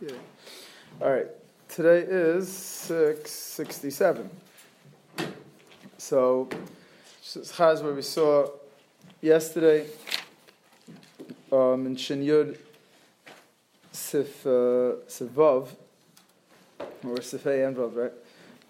Yeah. All right. Today is 667. So, Chaz, where we saw yesterday um, in Shin Yud Sif, uh, or Sifei and Vav, right?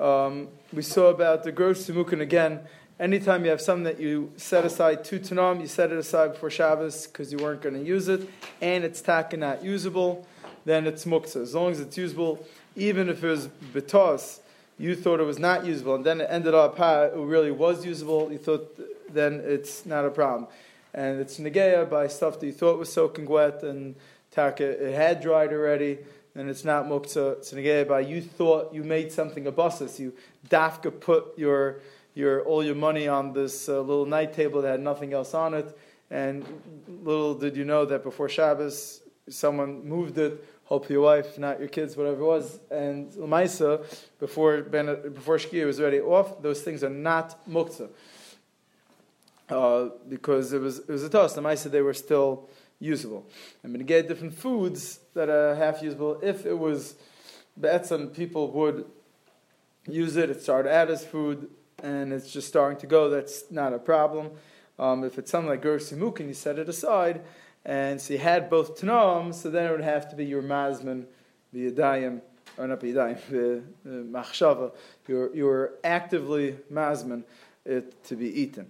Um, we saw about the gross Simukin again. Anytime you have something that you set aside two tanam, you set it aside before Shabbos because you weren't going to use it, and it's taka not usable, then it's muktzah. As long as it's usable, even if it was betos, you thought it was not usable, and then it ended up it really was usable, you thought then it's not a problem. And it's negeya by stuff that you thought was soaking wet, and taka it had dried already, and it's not muktzah. It's negeya by you thought you made something a basis, you dafka put your your all your money on this uh, little night table that had nothing else on it, and little did you know that before Shabbos someone moved it. Hope your wife, not your kids, whatever it was, and Lamaisa before before Shkia was already off. Those things are not muktzah. Uh, because it was it was a toss. Lamaisa they were still usable. I'm going to get different foods that are half usable. If it was be'etzim, people would use it. It started out as food and it's just starting to go, that's not a problem. Um, if it's something like Gur Simuk and you set it aside, and so you had both Tanam, so then it would have to be your Mazman, the Yadayim, or not the Yadayim, the Machshava. You're, you're actively Mazman it to be eaten.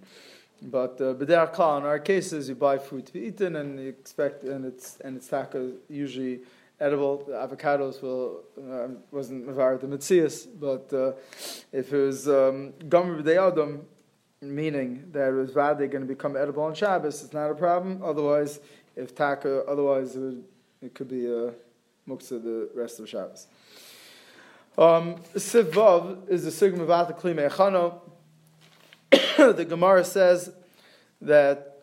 But uh, in our cases, you buy food to be eaten, and you expect, and it's and it's taka usually edible. The avocados will uh, wasn't mavar the mitzias, but uh, if it was gomer um, meaning that it was vade going to become edible on Shabbos, it's not a problem. Otherwise, if taka, otherwise it, would, it could be a muksa the rest of Shabbos. Um, Sivav is the sigma vata kli me'echano. The Gemara says that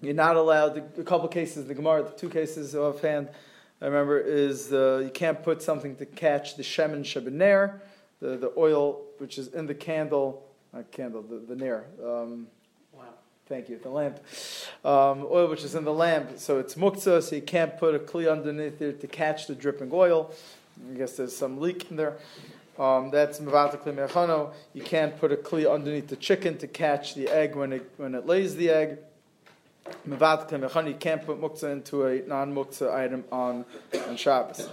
you're not allowed. A couple cases, the Gemara, the two cases offhand I remember is uh, you can't put something to catch the shemen shabenair, the, the oil which is in the candle, not candle, the, the nair. Um, Thank you, the lamp. Um, oil which is in the lamp, so it's muktzah, so you can't put a kli underneath it to catch the dripping oil. I guess there's some leak in there. Um, that's mavata kli. You can't put a kli underneath the chicken to catch the egg when it when it lays the egg. You can't put muktzah into a non muktzah item on, on Shabbos.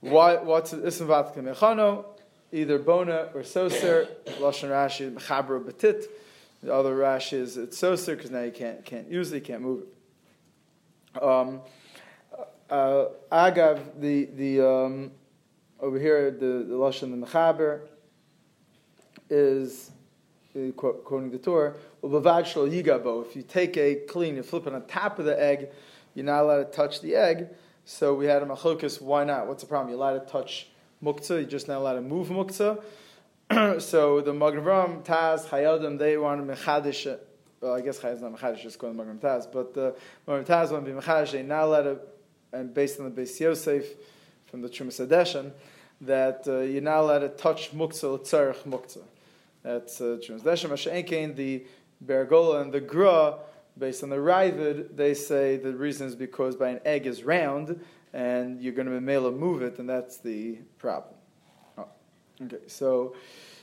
Why, what's this mechano? Either bona or soser. Lashon Rashi mechabra betit. The other Rashi is it's so soser because now you can't can't use it, you can't move it. Um, uh, agav the the um, over here the the lashon the mechaber is uh, quoting the Torah, yigabo. if you take a clean, you flip it on top of the egg, you're not allowed to touch the egg. So we had a machokas, why not? What's the problem? You're allowed to touch muktzah, you're just not allowed to move muktzah. so the Magravram, Taz, Hayadim, they want to mechadish well, I guess Chayaz not Mechadish, just called Magram Taz, but the Magram Taz want to be Mechadish, They now let it, and based on the Beis Yosef from the Trumas Adeshan, that uh, you're not allowed to touch muktzah, tzarech muktzah. That's uh, translation. Masha'enkein, the Bergola and the Gra, based on the Ravid, they say the reason is because by an egg is round and you're going to be mela move it, and that's the problem. Okay, so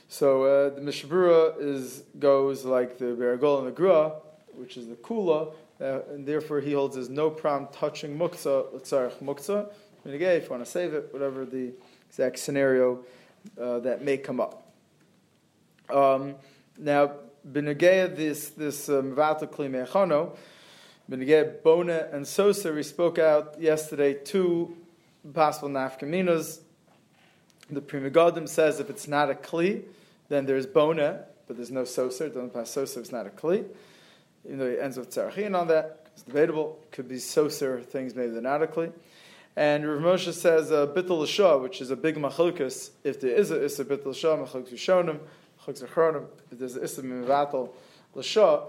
so uh, the Mishnah Berurah is goes like the Bergola and the Gra, which is the Kula, uh, and therefore he holds there's no problem touching muktzah, l'tzarech muktzah. If you want to save it, whatever the exact scenario uh, that may come up. Um, now, Benegeya, this this Mvata um, Kli Mechono, Benegeya Bona and Sosa, we spoke out yesterday two possible nafkaminas. The Pri Megadim says if it's not a Kli, then there's Bona, but there's no Sosa. It doesn't pass Sosa, it's not a Kli. Even though it ends with Tzarachin on that, it's debatable. Could be Sosa things, maybe they're not a Kli. And Rav Moshe says a uh, Bittul Shah, which is a big machlokus, if there is a Issa Bittul Shah, machlokus Rishonim, Chag if there's Islam Mivatal Lasha.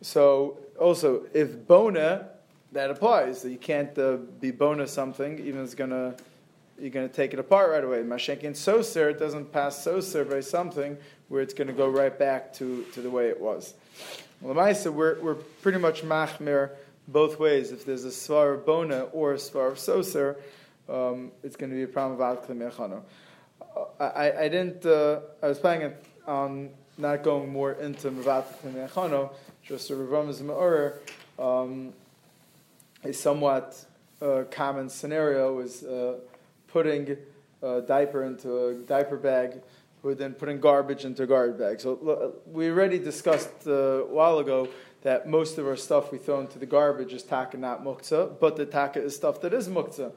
So also, if Bona, that applies. So you can't uh, be Bona something, even if it's going to you're going to take it apart right away. Mashenkin Soser, it doesn't pass Soser by something where it's going to go right back to, to the way it was. Lamaisa, we're, we're pretty much machmir both ways. If there's a svar of bona or a svar of Soser, um, it's going to be a problem of Kli I, I didn't, uh, I was planning on not going more into Mavat Kli just of Ramaz Ma'ur, um, a somewhat uh, common scenario is uh, putting a diaper into a diaper bag, or then putting garbage into a garbage bag. So we already discussed uh, a while ago that most of our stuff we throw into the garbage is taka, not muktzah, but the taka is stuff that is muktzah.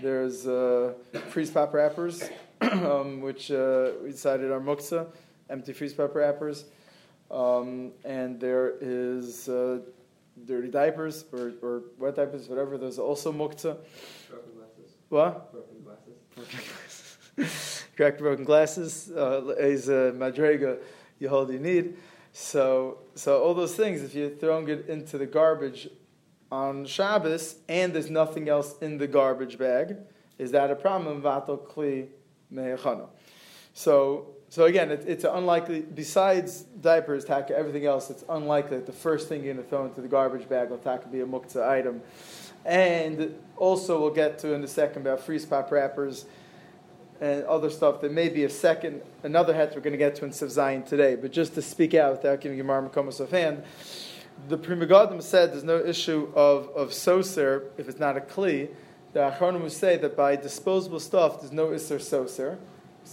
There's uh, freeze pop wrappers, um, which uh, we decided are muktzah, empty freeze pop wrappers. Um, and there is uh, dirty diapers or, or wet diapers, whatever. There's also muktzah. What? Cracked broken glasses uh, is a madrega you hold you need. So, so all those things, if you're throwing it into the garbage on Shabbos and there's nothing else in the garbage bag, is that a problem? Vato kli mehechano. So, so again, it, it's unlikely. Besides diapers, taka, everything else, it's unlikely that the first thing you're going to throw into the garbage bag will taka be a muktzah item. And also, we'll get to in a second about freeze pop wrappers and other stuff that may be a second, another hat we're going to get to in Siv Zion today. But just to speak out without giving you Gemara Makomos of hand, the Pri Megadim said there's no issue of, of soser if it's not a kli. The Achronim will say that by disposable stuff, there's no isser soser.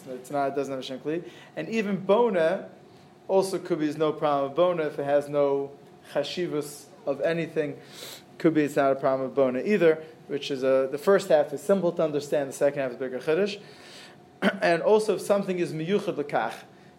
It's not, it doesn't have a shem kli. And even bona also could be there's no problem with bona if it has no chashivas of anything. Could be it's not a problem of bona either, which is a, the first half is simple to understand, the second half is bigger chiddush. and also if something is miyuchad lekach,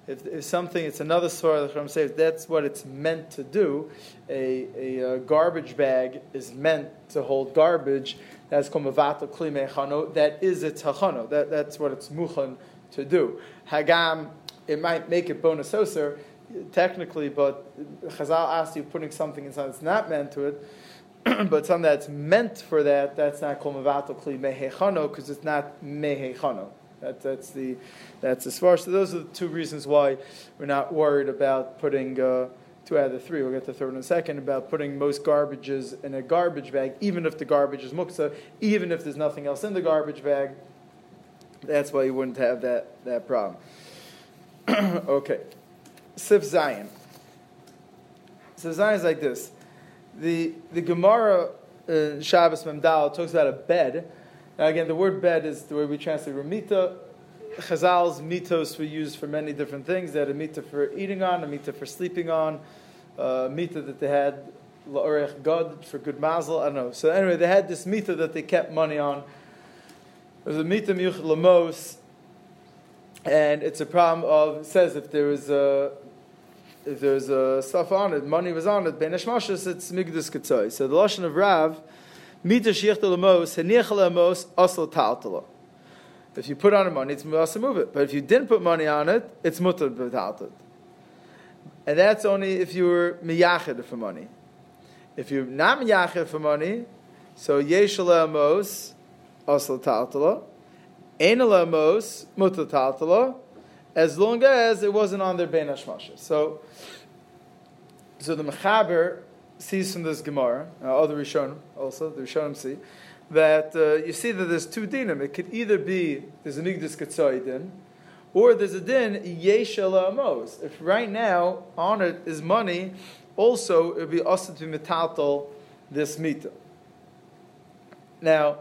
if, if something, it's another story that I'm saying, that's what it's meant to do. A, a, a, garbage bag is meant to hold garbage. That's called mavato kli mechano. That is its hachano. That, that's what it's muchan to do. Hagam, it might make it bonus oser, technically, but Chazal asked you putting something inside that's not meant to it. but something that's meant for that, that's not called mavato kli mehechano because it's not mehechano. That, that's the that's as far. So those are the two reasons why we're not worried about putting uh, two out of the three. We'll get to the third in a second about putting most garbages in a garbage bag, even if the garbage is muksa, even if there's nothing else in the garbage bag. That's why you wouldn't have that that problem. okay, Sif Zion. Sif Zion is like this. The the Gemara uh, Shabbos Memdal talks about a bed now, again, the word bed is the way we translate ramita. Chazal's mitos were used for many different things. They had a mita for eating on, a mita for sleeping on, uh, a mita that they had la'orech god for good mazel. I don't know. So anyway, they had this mita that they kept money on. It was a mita miyuch lamos, and it's a problem of it says if there was a if there was a uh, stuff on it, money was on it, ben it's migdus ketzoy. So the lashon of Rav Mita shichta lemos, heniach lemos, asal taltala. If you put on a money, it's must move it. But if you didn't put money on it, it's mutter b'taltad. And that's only if you were miyachid for money. If you're not miyachid for money, so yeshal lemos, asal taltala, ein lemos, mutter taltala, as long as it wasn't on their bein So, so the mechaber sees from this Gemara, uh, other Rishonim also, the Rishonim see, that uh, you see that there's two dinim. It could either be there's a Migdus Ketzai din, or there's a din Yeshel Amos. If right now on it is money, also it would be also to be metaltal this mita. Now,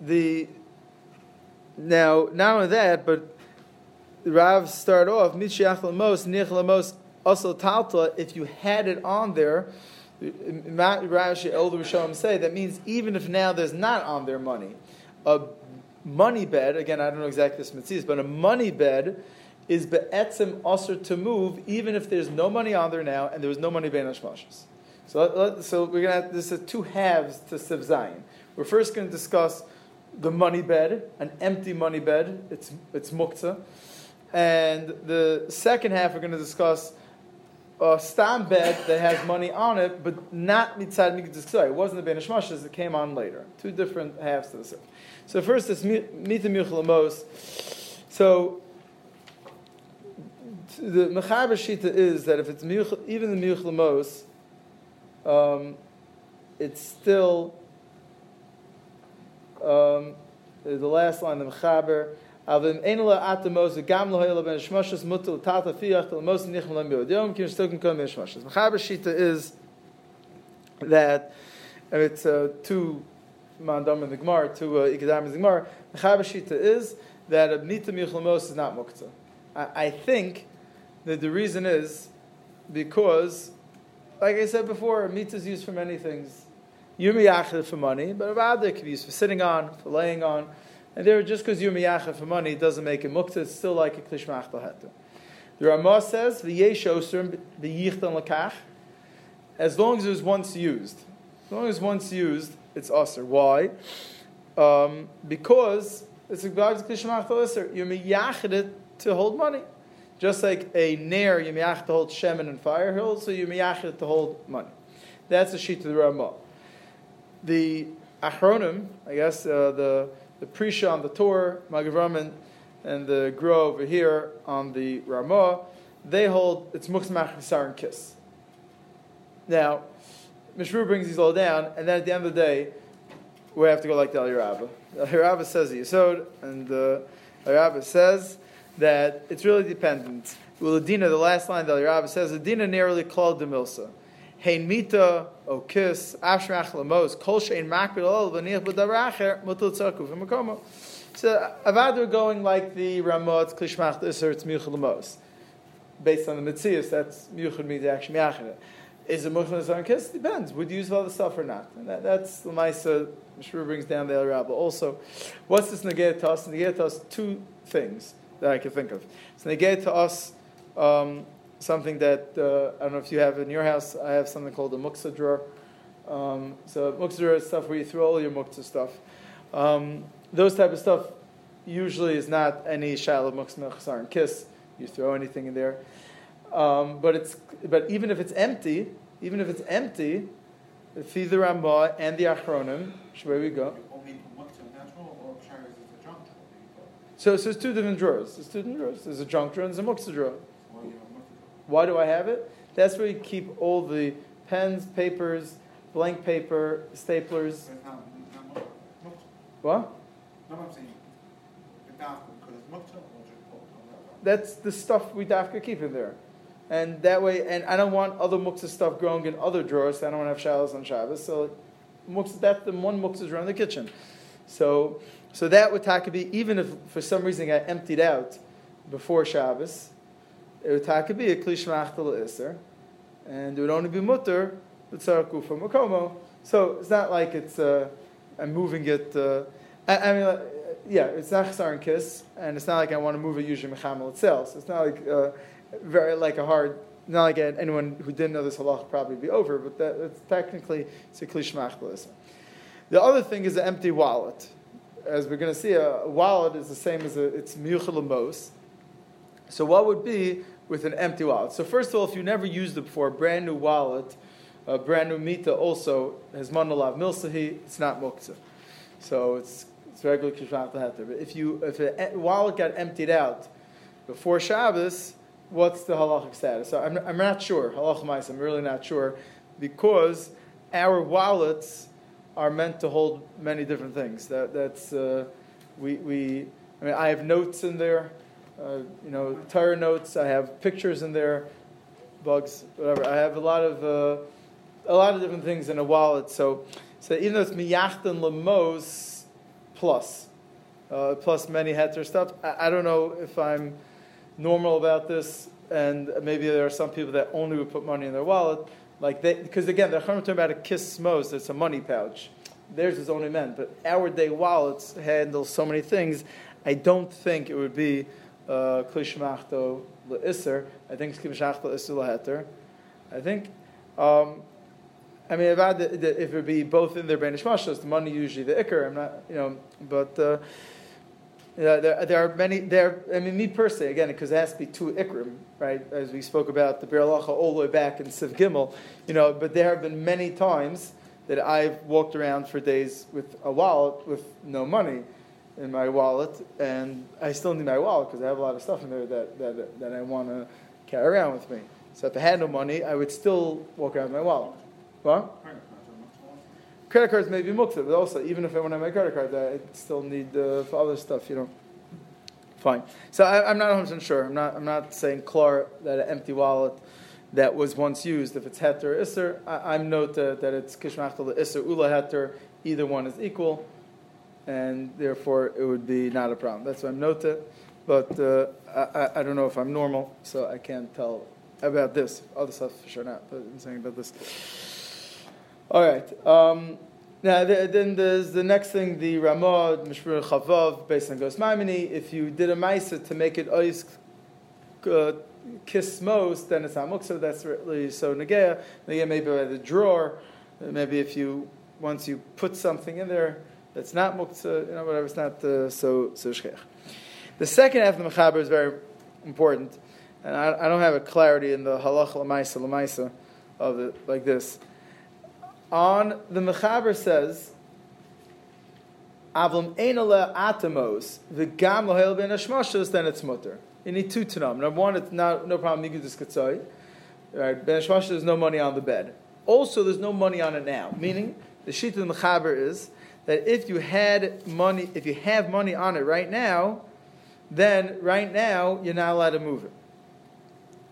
the now not only that, but Rav start off Mishiach Lamos, Nich Lamos also talta, if you had it on there, Rashi, elder Rishonim say that means even if now there's not on there money, a money bed. Again, I don't know exactly this mitzvah, but a money bed is be'etzim usher to move even if there's no money on there now and there was no money bein hashmashas. So, so we're gonna. Have, this is two halves to Siv Zion. We're first going to discuss the money bed, an empty money bed. It's it's muktzah, and the second half we're going to discuss a stam bed that has money on it, but not mitzad mikdash It wasn't the ben hashmashas; it came on later. Two different halves to the sif. So first is mita miyuchlamos. So the mechaber shita is that if it's even the miyuchlamos, um, it's still. Uh, the last line of Mechaber. Mechaber shita is that and it's uh, two mandam in the Gemara, two uh, ikadam in the Gemara. Mechaber shita is that a nita michlamos is not muktzah. I, I think that the reason is because, like I said before, meat is used for many things. You're miyachid for money, but it can be used for sitting on, for laying on. And there, just because you're miyachid for money it doesn't make it muktzah. It's still like a klishmach heter. The Ramah says, "V'yesh osrim b'yichtan lakach." As long as it was once used, as long as once used, it's usher. Why? Um, because it's a klishmach isser. You're miyachid it to hold money. Just like a nair, you miyach to hold shemen and fire hills, so you miyach to hold money. That's the sheet of the Ramah. The Achronim, I guess, uh, the, the Prisha on the Torah, Magavraman, and the Gro over here on the Ramah, they hold it's Mukhmach and Kiss. Now, Mishru brings these all down, and then at the end of the day, we have to go like the Al The Al says the Yisod, and the Al says that it's really dependent. Well, the Dina, the last line that Rabbi says, the narrowly called the Milsa. Hein mita o kiss ashrach lamos kol shein makbid ol v'nich b'daracher mutul tzaku v'makomo. So avad going like the Ramot klishmach iser it's miuchad lamos. Based on the Mitzias, that's miuchad means actually. Is it muchad on kiss? Depends. Would you use all the stuff or not? And that, that's the Maisa Mishra brings down the El Rabba. Also, what's this negay to us? Negay to us two things that I can think of. They gave to us um, something that uh, I don't know if you have in your house. I have something called a muksa drawer. Um, so muksa drawer is stuff where you throw all your muksa stuff. Um, those type of stuff usually is not any shalom muksa and kiss. You throw anything in there. Um, but it's but even if it's empty, even if it's empty, the the Ramah and the Achronim, where we go. So, so it's two different drawers. There's two different drawers. There's a junk drawer and there's a muksa drawer. Why do I have it? That's where you keep all the pens, papers, blank paper, staplers. What? That's the stuff we dafka keep in there. And that way, and I don't want other muksa stuff growing in other drawers. So I don't want to have shalos on Shabbos. So muksa, that's the one muksa drawer in the kitchen. So so that would taka be, even if for some reason I emptied out before Shabbos, it would taka be a klishmach iser, and it would only be mutter b'tzaraku from makomo. So it's not like it's uh, I'm moving it. Uh, I, I, mean, uh, yeah, it's not chesar and kiss, and it's not like I want to move it usually mechamel itself. So it's not like uh, very like a hard. Not like anyone who didn't know this halach probably be over, but that it's technically it's a klishmach The other thing is an empty wallet as we're going to see, a, wallet is the same as a, it's miyuchalamos. So what would be with an empty wallet? So first of all, if you never used it before, a brand new wallet, a brand new mita also has manalav milsahi, it's not muktzah. So it's it's regular kishmat heter. But if you if a wallet got emptied out before Shabbos, what's the halachic status? So I'm, I'm not sure. Halach I'm really not sure because our wallets are meant to hold many different things. That, that's uh, we, we. I mean, I have notes in there, uh, you know, tire notes. I have pictures in there, bugs, whatever. I have a lot of uh, a lot of different things in a wallet. So, so even though it's miyachten lemos plus, uh, plus many heter stuff, I, I don't know if I'm normal about this, and maybe there are some people that only would put money in their wallet. Like they, because again, they're talking about a kiss most. It's a money pouch. Theirs is only meant, but our day wallets handle so many things. I don't think it would be klishmachto uh, leisser. I think it's klishmachto leisser leheter. I think. Um, I mean, if, if it be both in their Banish Mashas, the money usually the ikr. I'm not, you know, but uh, there, there are many. There, I mean, me personally, again, because it has to be two ikrim, right? As we spoke about the Berlacha all the way back in Siv Gimel, you know. But there have been many times that I've walked around for days with a wallet with no money in my wallet, and I still need my wallet because I have a lot of stuff in there that that, that I want to carry around with me. So if I had no money, I would still walk around with my wallet. What? credit cards may be muktzah, but also even if I want to my credit card, I still need uh, for other stuff, you know. Fine. So I, am not 100 percent sure. I'm not. I'm not saying klar that an empty wallet that was once used, if it's heter or isser, I, am note that, that it's kishmachtel isser ula heter. Either one is equal, and therefore it would be not a problem. That's why I'm noted. But uh, I, I don't know if I'm normal, so I can't tell about this. Other stuff for sure not. But I'm saying about this. All right. Um, now, then there's the next thing, the Ramah, Mishmur Chavav, based on Gos Maimini. If you did a Maisa to make it Ois uh, Kismos, then it's not Amuksa, that's really so Negea. Negea maybe by the drawer. Maybe if you, once you put something in there that's not Muksa, you know, whatever, it's not uh, so, so Shchech. The second half of the Mechaber is very important, and I, I don't have a clarity in the Halach Lamaisa Lamaisa of it like this on the Mechaber says, Avlam Einale Atamos, the Gam Lohel Ben then it's mutter. You need two to. Number one, it's not, no problem, Migudis Katzoi. Right, Ben there's no money on the bed. Also, there's no money on it now. Meaning, the sheet of the Mechaber is that if you had money, if you have money on it right now, then right now you're not allowed to move it.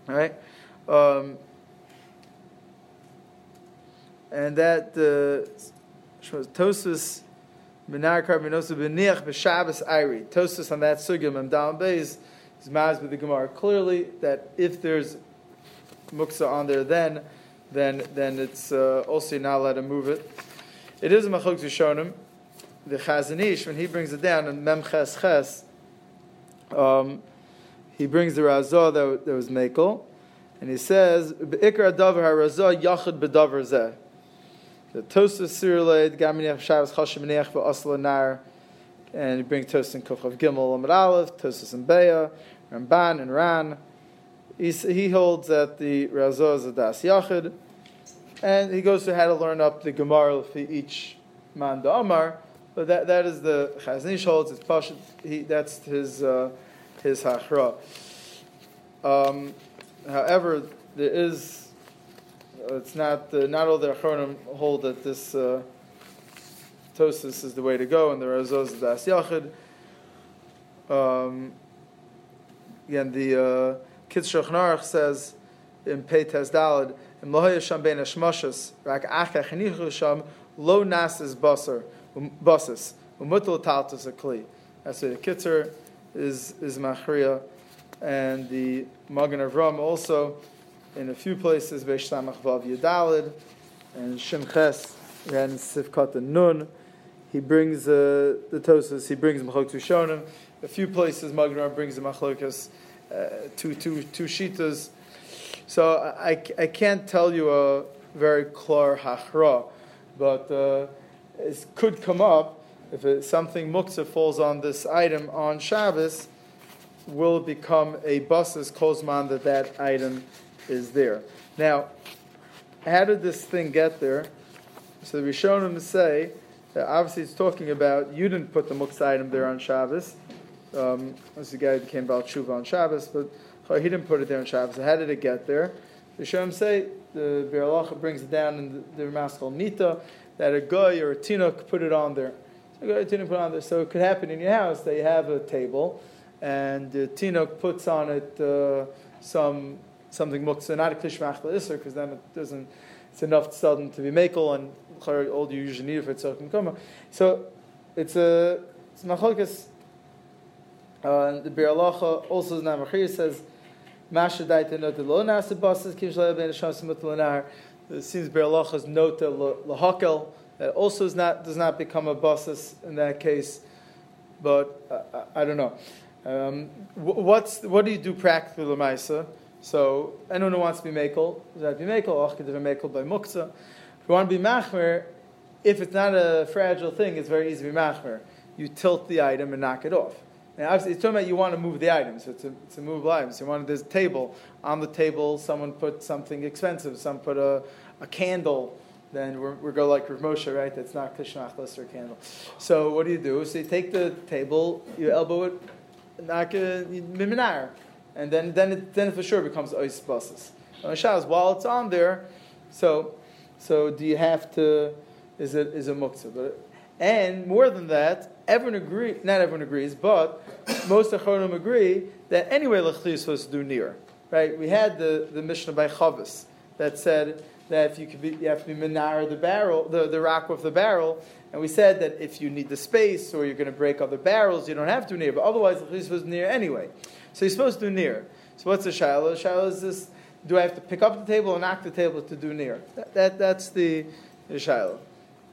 All right? Um, and that uh, Tosus Minar Karbinosu Beniach B'Shabbos Iri. Tosus on that sugim down base is maz with the Gemara clearly that if there's muksa on there, then then then it's uh, also not allowed to move it. It is a machok to shonim. The Chazon Ish, when he brings it down in Mem Ches Ches, um, he brings the Razah that, that was Mekel, and he says Be'ikra Davar HaRazah Yachid B'Davar Zeh. The Tosas Siruled, Gaminech Shabbos Chashim Neach V'Asla and you bring Tosas and Kufchav Gimel Amar Aleph, Tosas and Beya, Ramban and Ran. He, he holds that the Razah is a Das Yachid, and he goes to how to learn up the Gemara for each man Amar, but that, that is the Chazon Ish holds, it's Pashit, he, that's his, uh, his Hachra. Um, however, there is it's not uh, not all the Achronim hold that this uh, Tosis is the way to go, and the Razos Das Yachid. Um, again, the uh, Kitzur Shulchan Aruch says in Peites Dalad, "Im sham ben hashmashas rak acha chenichu sham lo nasis basar basis umutul taltus a kli." That's the Kitzer is is Machriya, and the Magen Avram also in a few places, Beish Samach Vav Yadalid, and Shem Ches, and Sifkat and Nun. He brings uh, the Tosas, he brings Machok Shonim. A few places, Magnar brings the Machlokas, uh, two, two, two Shitas. So I, I can't tell you a very klar hachra, but uh, it could come up if it, something muktzah falls on this item on Shabbos, will become a bus's kozman that that item is there. Now, how did this thing get there? So the Rishonim say that obviously it's talking about you didn't put the muksa item there on Shabbos. Um, this is the guy who became Baal Tshuva on Shabbos, but he didn't put it there on Shabbos. So how did it get there? The Rishonim say the Biur brings it down in the, the Ramas Nita that a guy or a tinuk put it on there. So a guy or a tinuk put on there. So it could happen in your house that you have a table and the tinuk puts on it uh, some something muktzah, not a klishmach isser, because then it doesn't, it's enough sudden to be makel, and all you usually need for it so So it's a, it's machlokes. Uh, and the also is Namachir says, Masha daita nota lo nasa basas kim shalei ben lenar. It seems Biur Halacha's nota lahakel that also is not, does not become a basis in that case, but uh, I, I don't know. Um, what's, what do you do practically, Lamaisa? So anyone who wants to be does that be? Och could be makel by muktzah. If you want to be machmer, if it's not a fragile thing, it's very easy to be machmer. You tilt the item and knock it off. Now, obviously, it's talking about you want to move the item, so it's a, it's a movable item. So you want there's a table. On the table, someone put something expensive. Some put a, a candle. Then we're, we go like Rav Moshe, right? That's not kishnach or candle. So what do you do? So you take the table, you elbow it, knock it, miminar and then then it, then it for sure becomes ois Shabbos, while it's on there, so so do you have to is it is is a muktzah. But, and more than that, everyone agree, not everyone agrees, but most Achronim agree that anyway Lechli is supposed to do near. Right? We had the, the Mishnah by Chavis that said that if you could be, you have to be minar the barrel, the, the rock with the barrel, and we said that if you need the space or you're going to break other barrels, you don't have to do near, but otherwise Lechli is supposed to do near anyway. So you're supposed to do near. So what's the shiloh? The shiloh is this: Do I have to pick up the table or knock the table to do near? That, that that's the, the shiloh.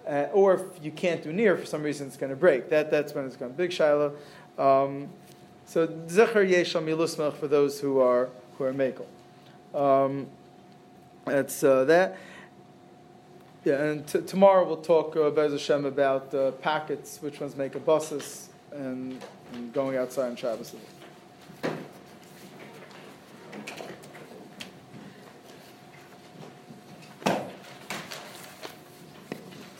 Uh, or if you can't do near for some reason, it's going to break. That that's when it's going to big shiloh. Um, so zecher yesham milusmach for those who are who are makel. Um, that's uh, that. Yeah, and t- tomorrow we'll talk uh, Bez about uh, packets, which ones make a buses, and, and going outside on Shabbos.